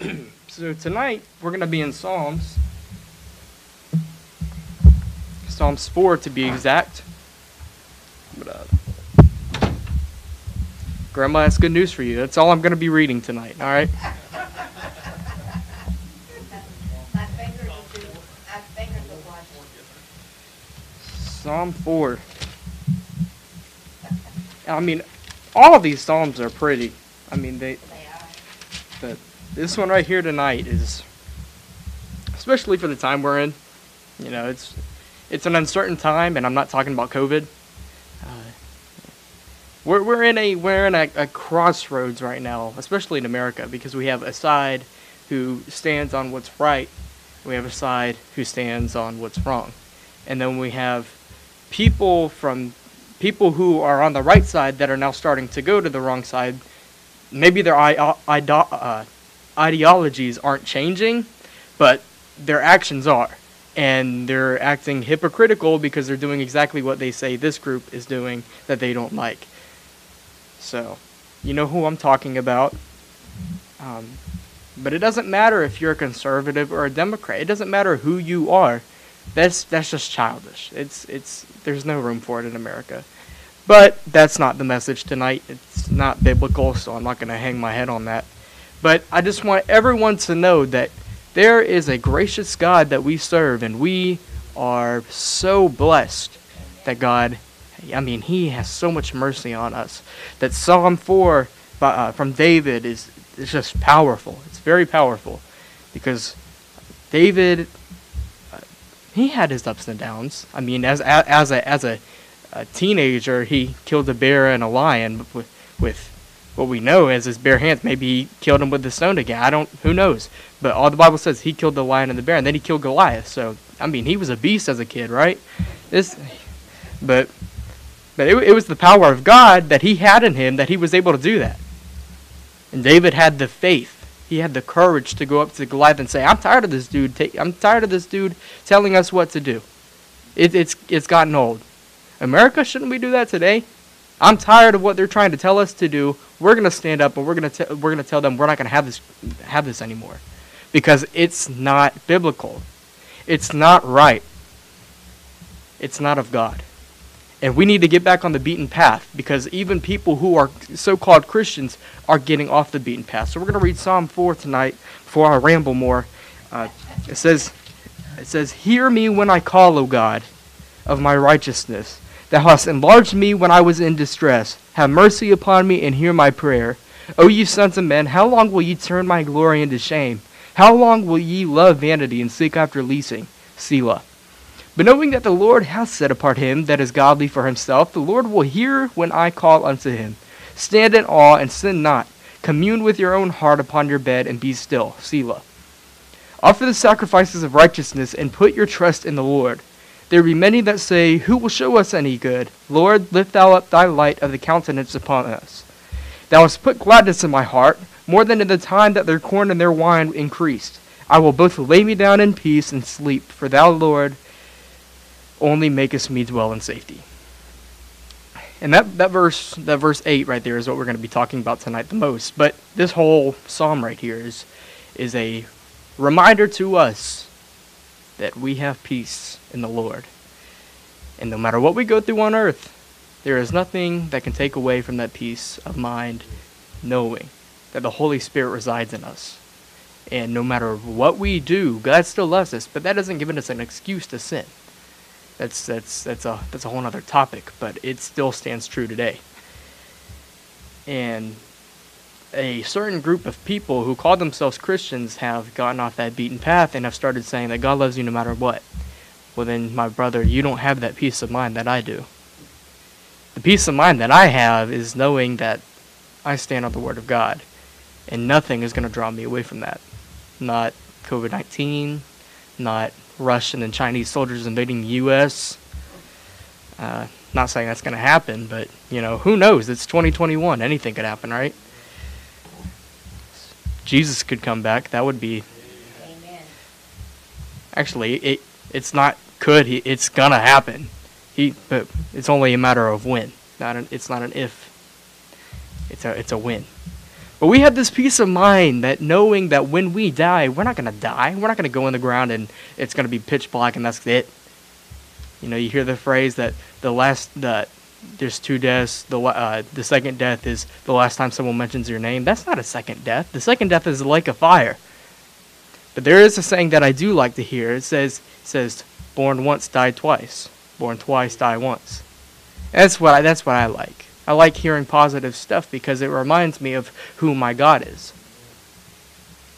so tonight we're going to be in Psalms. Psalms 4 to be exact. But, uh, Grandma has good news for you. That's all I'm going to be reading tonight, all right? Psalm 4. I mean, all of these Psalms are pretty. I mean, they, this one right here tonight is, especially for the time we're in, you know, it's it's an uncertain time, and I'm not talking about COVID. Uh, we're we're in a we're in a, a crossroads right now, especially in America, because we have a side who stands on what's right, we have a side who stands on what's wrong, and then we have people from people who are on the right side that are now starting to go to the wrong side. Maybe their I, I, uh, ideologies aren't changing, but their actions are. And they're acting hypocritical because they're doing exactly what they say this group is doing that they don't like. So, you know who I'm talking about. Um, but it doesn't matter if you're a conservative or a Democrat. It doesn't matter who you are. That's that's just childish. It's it's there's no room for it in America. But that's not the message tonight. It's not biblical, so I'm not going to hang my head on that. But I just want everyone to know that there is a gracious God that we serve, and we are so blessed that God, I mean, He has so much mercy on us. That Psalm 4 uh, from David is, is just powerful. It's very powerful because David, uh, he had his ups and downs. I mean, as, as, a, as a, a teenager, he killed a bear and a lion with, with what we know as his bare hands. Maybe he killed him with the stone again. I don't. Who knows? But all the Bible says he killed the lion and the bear, and then he killed Goliath. So I mean, he was a beast as a kid, right? This, but but it, it was the power of God that he had in him that he was able to do that. And David had the faith. He had the courage to go up to Goliath and say, "I'm tired of this dude. Ta- I'm tired of this dude telling us what to do. It, it's it's gotten old. America, shouldn't we do that today? I'm tired of what they're trying to tell us to do. We're gonna stand up and we're gonna te- we're gonna tell them we're not gonna have this have this anymore, because it's not biblical, it's not right, it's not of God, and we need to get back on the beaten path because even people who are so-called Christians are getting off the beaten path. So we're gonna read Psalm four tonight before I ramble more. Uh, it says, it says, "Hear me when I call, O God, of my righteousness." Thou hast enlarged me when I was in distress. Have mercy upon me and hear my prayer. O ye sons of men, how long will ye turn my glory into shame? How long will ye love vanity and seek after leasing? Selah. But knowing that the Lord hath set apart him that is godly for himself, the Lord will hear when I call unto him. Stand in awe and sin not. Commune with your own heart upon your bed and be still. Selah. Offer the sacrifices of righteousness and put your trust in the Lord. There be many that say, Who will show us any good? Lord, lift thou up thy light of the countenance upon us. Thou hast put gladness in my heart, more than in the time that their corn and their wine increased. I will both lay me down in peace and sleep, for thou, Lord, only makest me dwell in safety. And that, that verse that verse eight right there is what we're going to be talking about tonight the most. But this whole psalm right here is is a reminder to us that we have peace in the Lord. And no matter what we go through on earth, there is nothing that can take away from that peace of mind, knowing that the Holy Spirit resides in us. And no matter what we do, God still loves us, but that doesn't give us an excuse to sin. That's that's that's a that's a whole other topic, but it still stands true today. And a certain group of people who call themselves Christians have gotten off that beaten path and have started saying that God loves you no matter what. Well, then, my brother, you don't have that peace of mind that I do. The peace of mind that I have is knowing that I stand on the Word of God, and nothing is going to draw me away from that. Not COVID 19, not Russian and Chinese soldiers invading the U.S. Uh, not saying that's going to happen, but, you know, who knows? It's 2021. Anything could happen, right? Jesus could come back. That would be Amen. actually it. It's not could. He, it's gonna happen. He, but it's only a matter of when. Not an. It's not an if. It's a. It's a when. But we have this peace of mind that knowing that when we die, we're not to die. We're not to go in the ground and it's to be pitch black and that's it. You know, you hear the phrase that the last that there's two deaths. The uh, the second death is the last time someone mentions your name. That's not a second death. The second death is like a fire. But there is a saying that I do like to hear. It says it says born once, died twice. Born twice, die once. That's what I, that's what I like. I like hearing positive stuff because it reminds me of who my God is.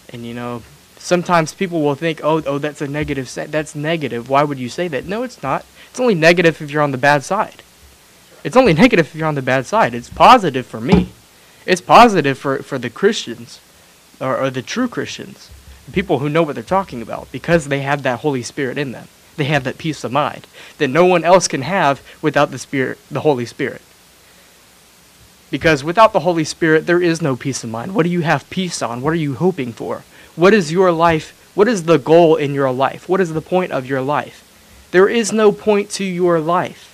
And you know, sometimes people will think, "Oh, oh, that's a negative. That's negative. Why would you say that?" No, it's not. It's only negative if you're on the bad side. It's only negative if you're on the bad side. It's positive for me. It's positive for, for the Christians, or, or the true Christians, the people who know what they're talking about, because they have that Holy Spirit in them. They have that peace of mind that no one else can have without the Spirit, the Holy Spirit. Because without the Holy Spirit, there is no peace of mind. What do you have peace on? What are you hoping for? What is your life? What is the goal in your life? What is the point of your life? There is no point to your life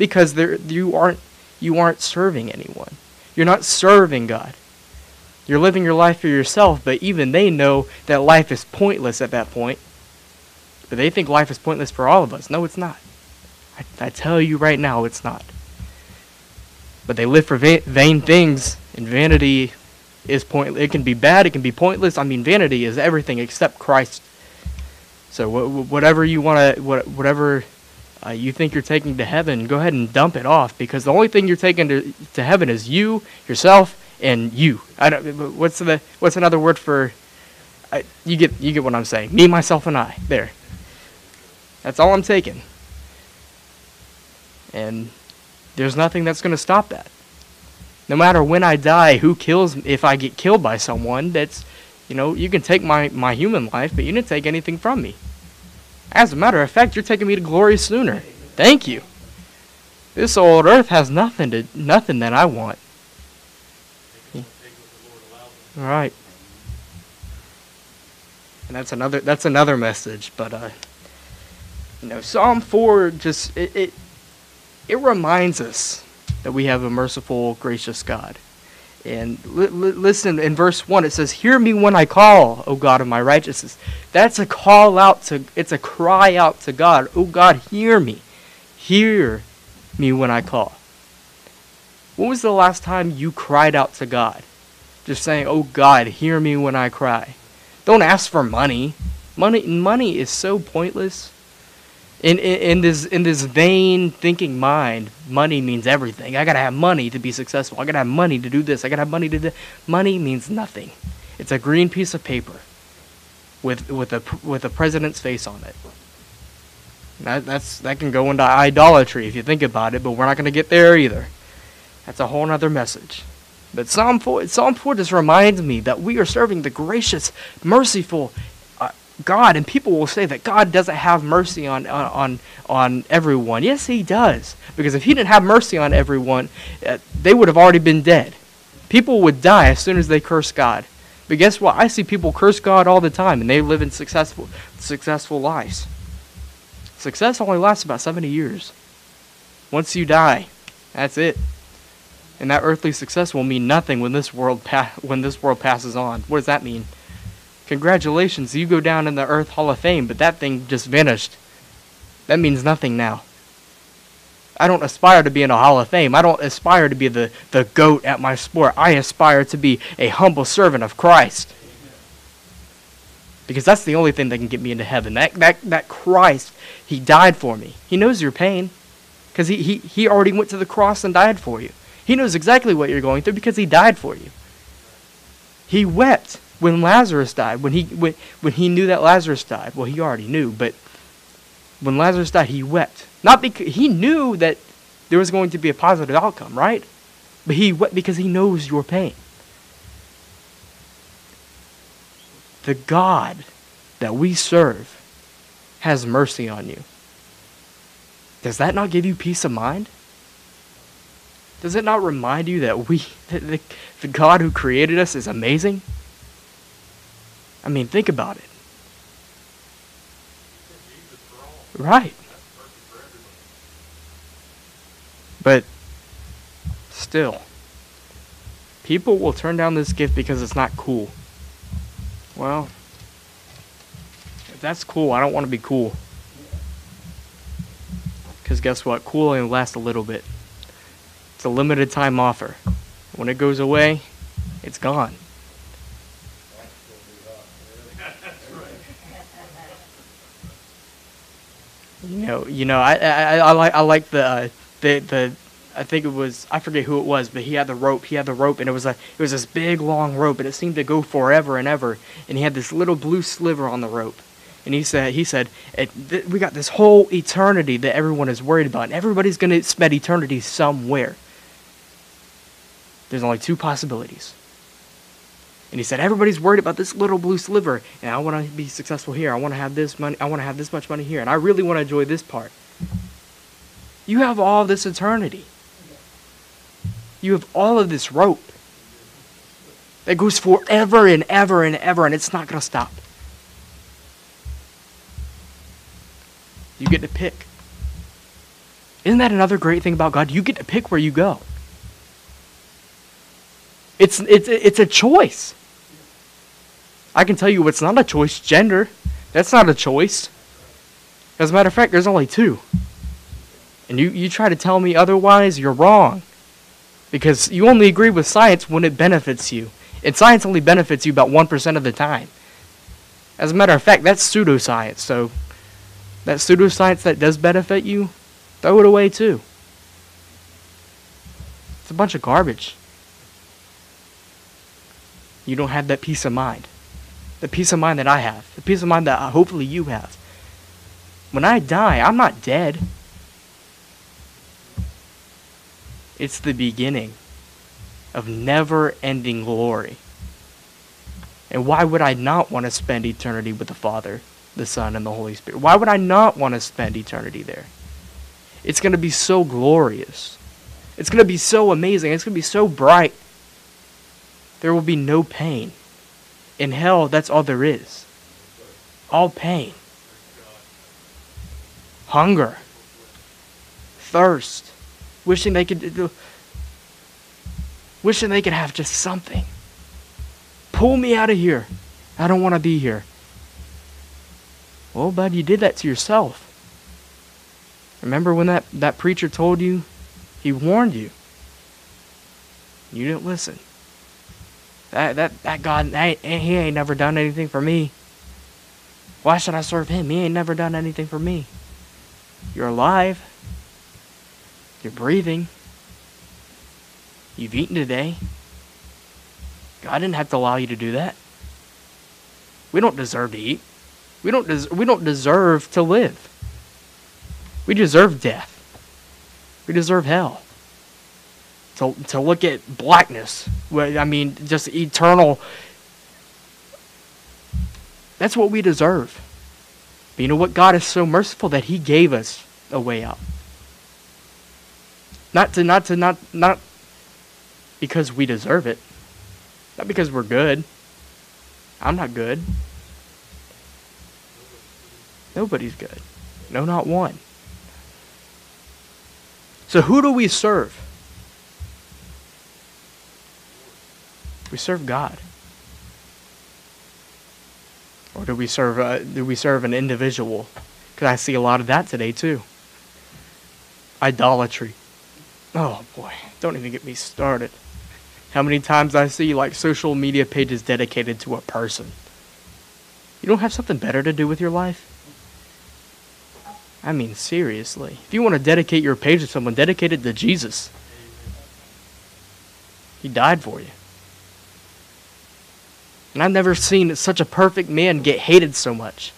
because there you aren't you aren't serving anyone. You're not serving God. You're living your life for yourself, but even they know that life is pointless at that point. But they think life is pointless for all of us. No, it's not. I, I tell you right now, it's not. But they live for va- vain things, and vanity is pointless. It can be bad, it can be pointless. I mean, vanity is everything except Christ. So wh- whatever you want to, what, whatever uh, you think you're taking to heaven, go ahead and dump it off because the only thing you're taking to, to heaven is you, yourself, and you. I don't. What's the what's another word for? I, you get you get what I'm saying. Me, myself, and I. There. That's all I'm taking. And there's nothing that's going to stop that. No matter when I die, who kills if I get killed by someone, that's you know, you can take my, my human life, but you didn't take anything from me. As a matter of fact, you're taking me to glory sooner. Thank you. This old earth has nothing to nothing that I want. All right. And that's another that's another message, but uh you know, Psalm 4 just it it, it reminds us that we have a merciful, gracious God. And li- li- listen, in verse 1, it says, Hear me when I call, O God of my righteousness. That's a call out to, it's a cry out to God. O God, hear me. Hear me when I call. When was the last time you cried out to God? Just saying, Oh God, hear me when I cry. Don't ask for money. Money, money is so pointless in, in, in this in this vain thinking mind, money means everything. I gotta have money to be successful. I gotta have money to do this. I gotta have money to do. Money means nothing. It's a green piece of paper with with a with a president's face on it. That that's that can go into idolatry if you think about it, but we're not gonna get there either. That's a whole other message. But Psalm 4, Psalm 4 just reminds me that we are serving the gracious, merciful, God, and people will say that God doesn't have mercy on, on, on everyone. Yes, He does. Because if He didn't have mercy on everyone, uh, they would have already been dead. People would die as soon as they curse God. But guess what? I see people curse God all the time, and they live in successful, successful lives. Success only lasts about 70 years. Once you die, that's it. And that earthly success will mean nothing when this world pa- when this world passes on. What does that mean? Congratulations, you go down in the Earth Hall of Fame, but that thing just vanished. That means nothing now. I don't aspire to be in a Hall of Fame. I don't aspire to be the, the GOAT at my sport. I aspire to be a humble servant of Christ. Because that's the only thing that can get me into heaven. That, that, that Christ, He died for me. He knows your pain. Because he, he, he already went to the cross and died for you. He knows exactly what you're going through because He died for you. He wept when Lazarus died, when he when, when he knew that Lazarus died, well, he already knew, but when Lazarus died, he wept. Not because he knew that there was going to be a positive outcome, right? But he wept because he knows your pain. The God that we serve has mercy on you. Does that not give you peace of mind? Does it not remind you that we, that the, the God who created us is amazing? I mean, think about it. Right. But still, People will turn down this gift because it's not cool. Well, if that's cool, I don't want to be cool. Because guess what? Cool only lasts a little bit. It's a limited time offer. When it goes away, it's gone. You know, you know, I I, I like I like the uh, the the I think it was I forget who it was, but he had the rope. He had the rope, and it was a it was this big long rope, and it seemed to go forever and ever. And he had this little blue sliver on the rope, and he said he said th- we got this whole eternity that everyone is worried about, and everybody's gonna spend eternity somewhere. There's only two possibilities. And he said, everybody's worried about this little blue sliver, and I want to be successful here. I want to have this money. I want to have this much money here, and I really want to enjoy this part. You have all this eternity. You have all of this rope that goes forever and ever and ever, and it's not going to stop. You get to pick. Isn't that another great thing about God? You get to pick where you go. It's, it's, it's a choice. I can tell you it's not a choice gender. That's not a choice. As a matter of fact, there's only two. And you, you try to tell me otherwise, you're wrong. Because you only agree with science when it benefits you. And science only benefits you about 1% of the time. As a matter of fact, that's pseudoscience. So, that pseudoscience that does benefit you, throw it away too. It's a bunch of garbage. You don't have that peace of mind the peace of mind that I have, the peace of mind that uh, hopefully you have. When I die, I'm not dead. It's the beginning of never ending glory. And why would I not want to spend eternity with the Father, the Son, and the Holy Spirit? Why would I not want to spend eternity there? It's going to be so glorious. It's going to be so amazing. It's going to be so bright. There will be no pain. In hell, that's all there is. All pain. Hunger. Thirst. Wishing they could uh, wishing they could have just something. Pull me out of here. I don't want to be here. Well, bud, you did that to yourself. Remember when that, that preacher told you? He warned you. You didn't listen. That that that God, that, he ain't never done anything for me. Why should I serve him? He ain't never done anything for me. You're alive. You're breathing. You've eaten today. God didn't have to allow you to do that. We don't deserve to eat. We don't des- we don't deserve to live. We deserve death. We deserve hell to, to look at blackness. I mean, just eternal. That's what we deserve. But you know what? God is so merciful that He gave us a way out. Not to, not to, not, not because we deserve it. Not because we're good. I'm not good. Nobody's good. No, not one. So who do we serve? We serve God. Or do we serve uh, do we serve an individual? Because I see a lot of that today too. Idolatry. Oh boy, don't even get me started. How many times I see like social media pages dedicated to a person. You don't have something better to do with your life? I mean, seriously. If you want to dedicate your page to someone, dedicate it to Jesus. He died for you. And I've never seen such a perfect man get hated so much.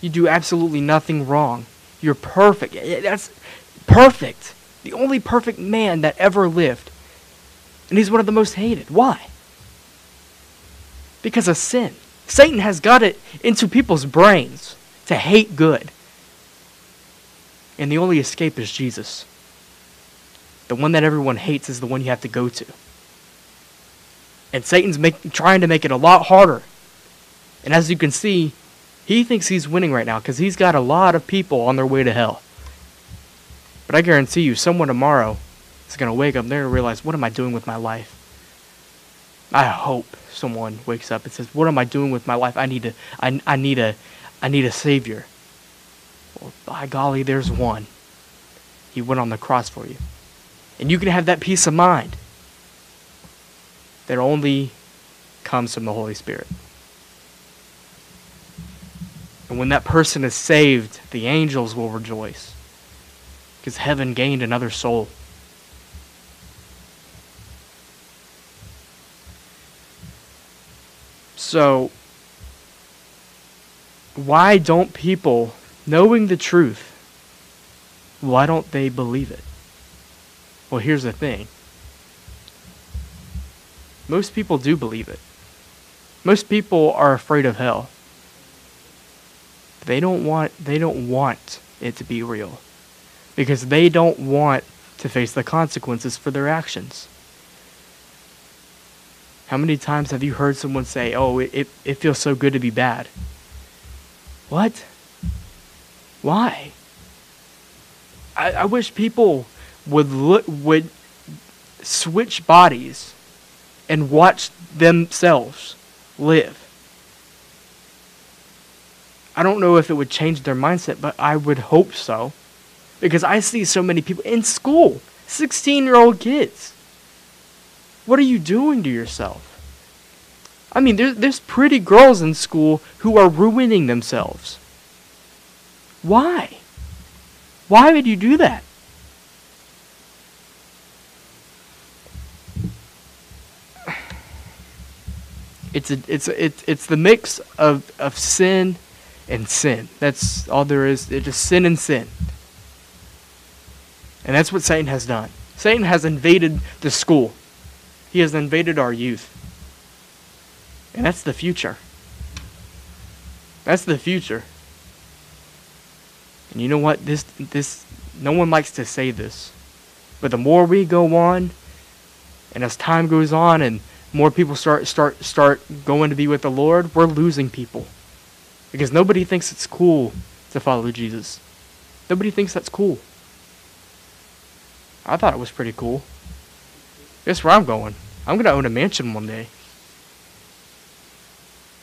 You do absolutely nothing wrong. You're perfect. That's perfect. The only perfect man that ever lived. And he's one of the most hated. Why? Because of sin. Satan has got it into people's brains to hate good. And the only escape is Jesus. The one that everyone hates is the one you have to go to. And Satan's make, trying to make it a lot harder. And as you can see, he thinks he's winning right now because he's got a lot of people on their way to hell. But I guarantee you, someone tomorrow is going to wake up there and realize, what am I doing with my life? I hope someone wakes up and says, "What am I doing with my life? I need to I, I need a I need a savior." Well, by golly, there's one. He went on the cross for you. And you can have that peace of mind that only comes from the Holy Spirit. And when that person is saved, the angels will rejoice because heaven gained another soul. So, why don't people, knowing the truth, why don't they believe it? Well, here's the thing most people do believe it. Most people are afraid of hell. They don't want they don't want it to be real because they don't want to face the consequences for their actions. How many times have you heard someone say, "Oh, it it, it feels so good to be bad"? What? Why? I, I wish people would look would switch bodies and watch themselves live. I don't know if it would change their mindset, but I would hope so. Because I see so many people in school, 16 year old kids. What are you doing to yourself? I mean, there's, there's pretty girls in school who are ruining themselves. Why? Why would you do that? It's a, it's a, it's it's the mix of, of sin and sin. That's all there is. It's just sin and sin. And that's what Satan has done. Satan has invaded the school. He has invaded our youth. And that's the future. That's the future. And you know what? This this no one likes to say this. But the more we go on and as time goes on and more people start start start going to be with the Lord, we're losing people. Because nobody thinks it's cool to follow Jesus. Nobody thinks that's cool. I thought it was pretty cool. Guess where I'm going? I'm gonna own a mansion one day.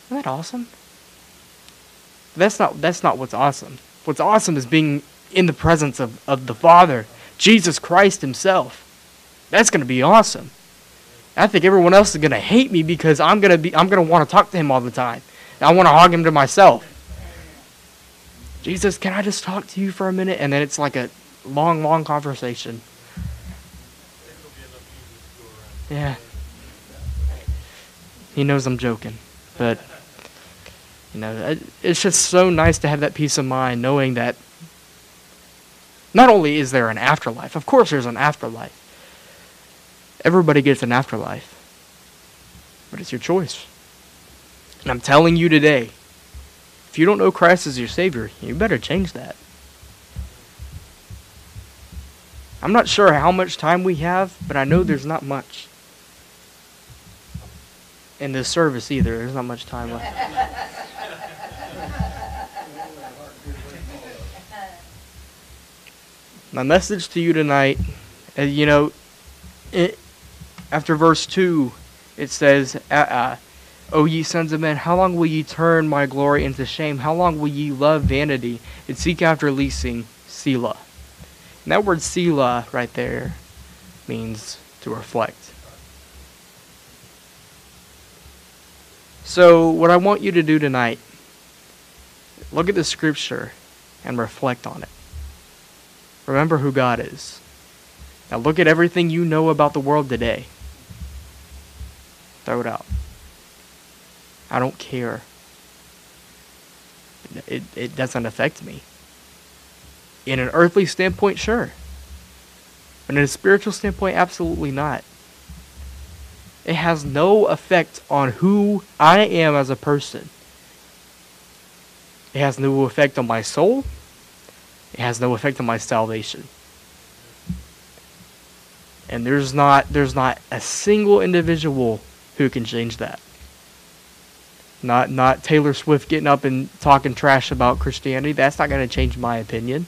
Isn't that awesome? That's not that's not what's awesome. What's awesome is being in the presence of, of the Father, Jesus Christ Himself. That's gonna be awesome. I think everyone else is gonna hate me because I'm gonna be I'm gonna want to talk to him all the time. I want to hog him to myself. Jesus, can I just talk to you for a minute? And then it's like a long, long conversation. Yeah. He knows I'm joking, but you know, it's just so nice to have that peace of mind knowing that not only is there an afterlife, of course there's an afterlife. Everybody gets an afterlife. But it's your choice. And I'm telling you today, if you don't know Christ as your Savior, you better change that. I'm not sure how much time we have, but I know there's not much. In this service either, there's not much time left. My message to you tonight, you know, it, after verse 2, it says, uh, uh, O ye sons of men, how long will ye turn my glory into shame? How long will ye love vanity and seek after leasing Selah? And that word Selah right there means to reflect. So, what I want you to do tonight, look at the scripture and reflect on it. Remember who God is. Now, look at everything you know about the world today. Throw it out. I don't care. It, it doesn't affect me. In an earthly standpoint, sure. But in a spiritual standpoint, absolutely not. It has no effect on who I am as a person. It has no effect on my soul. It has no effect on my salvation. And there's not there's not a single individual who can change that. Not not Taylor Swift getting up and talking trash about Christianity. That's not going to change my opinion.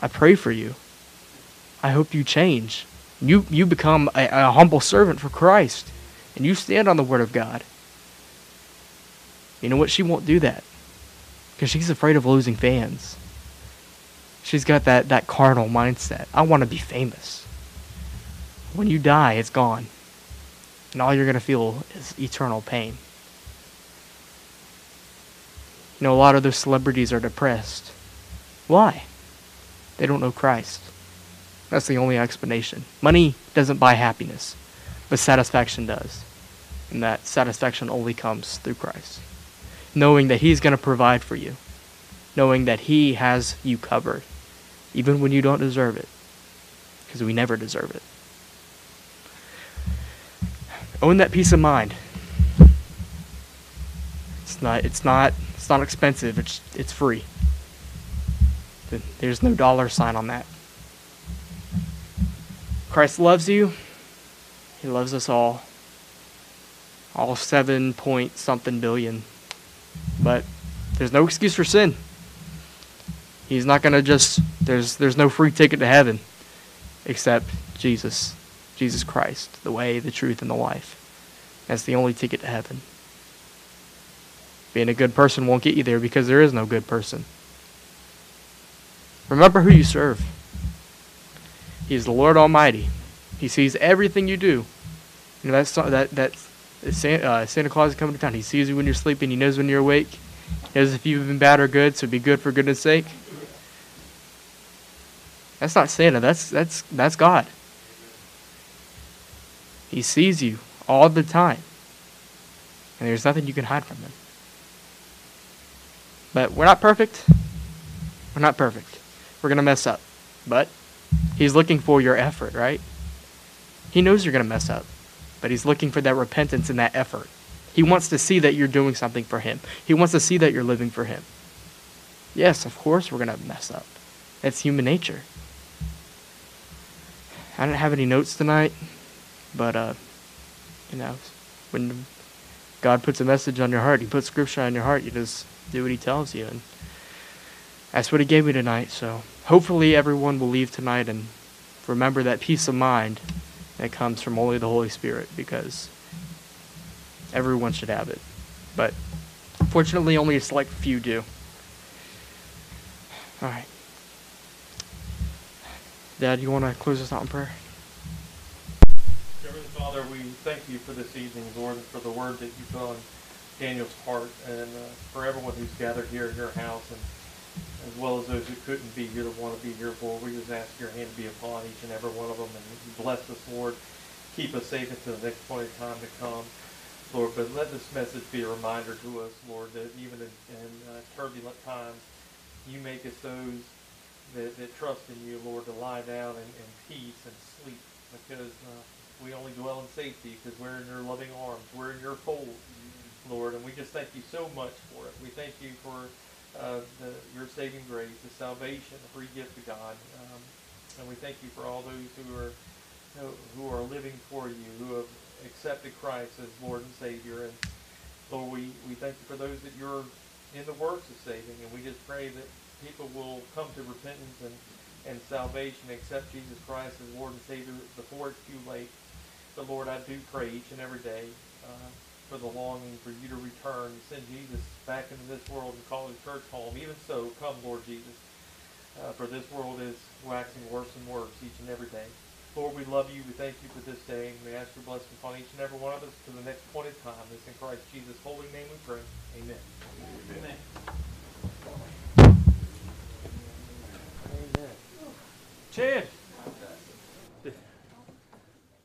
I pray for you. I hope you change. You you become a, a humble servant for Christ, and you stand on the word of God. You know what? She won't do that because she's afraid of losing fans. She's got that, that carnal mindset. I want to be famous. When you die, it's gone. And all you're going to feel is eternal pain. You know, a lot of those celebrities are depressed. Why? They don't know Christ. That's the only explanation. Money doesn't buy happiness, but satisfaction does. And that satisfaction only comes through Christ. Knowing that He's going to provide for you, knowing that He has you covered, even when you don't deserve it, because we never deserve it. Own that peace of mind. It's not. It's not. It's not expensive. It's. It's free. There's no dollar sign on that. Christ loves you. He loves us all. All seven point something billion. But there's no excuse for sin. He's not gonna just there's there's no free ticket to heaven except Jesus. Jesus Christ, the way, the truth, and the life. That's the only ticket to heaven. Being a good person won't get you there because there is no good person. Remember who you serve. He is the Lord Almighty. He sees everything you do. You know that's that that Santa, uh, Santa Claus is coming to town. He sees you when you're sleeping. He knows when you're awake. He knows if you've been bad or good. So be good for goodness sake. That's not Santa. That's that's that's God. He sees you all the time. And there's nothing you can hide from him. But we're not perfect. We're not perfect. We're going to mess up. But he's looking for your effort, right? He knows you're going to mess up. But he's looking for that repentance and that effort. He wants to see that you're doing something for him. He wants to see that you're living for him. Yes, of course we're going to mess up. That's human nature. I didn't have any notes tonight, but uh, you know, when God puts a message on your heart, He puts Scripture on your heart. You just do what He tells you, and that's what He gave me tonight. So hopefully, everyone will leave tonight and remember that peace of mind that comes from only the Holy Spirit, because everyone should have it. But fortunately, only a select few do. All right. Dad, you want to close us out in prayer? Heavenly Father, we thank you for this evening, Lord, for the word that you put on Daniel's heart, and uh, for everyone who's gathered here in your house, and as well as those who couldn't be here that want to be here, Lord. We just ask your hand to be upon each and every one of them, and bless us, Lord. Keep us safe until the next point in time to come, Lord. But let this message be a reminder to us, Lord, that even in, in uh, turbulent times, you make us those that, that trust in you, Lord, to lie down in, in peace and sleep because uh, we only dwell in safety because we're in your loving arms. We're in your fold, Lord, and we just thank you so much for it. We thank you for uh, the, your saving grace, the salvation, the free gift of God. Um, and we thank you for all those who are who are living for you, who have accepted Christ as Lord and Savior. And Lord, we, we thank you for those that you're in the works of saving. And we just pray that people will come to repentance and, and salvation, accept Jesus Christ as Lord and Savior before it's too late. But Lord, I do pray each and every day uh, for the longing for you to return, send Jesus back into this world and call his church home. Even so, come, Lord Jesus, uh, for this world is waxing worse and worse each and every day. Lord, we love you. We thank you for this day. And we ask your blessing upon each and every one of us to the next point in time. This in Christ Jesus' holy name we pray. Amen. Amen. Chad.